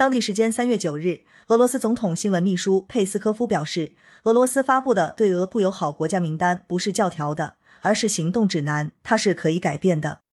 当地时间三月九日俄罗斯总统新闻秘书佩斯科夫表示俄罗斯发布的对俄不友好国家名单不是教条的而是行动指南它是可以改变的。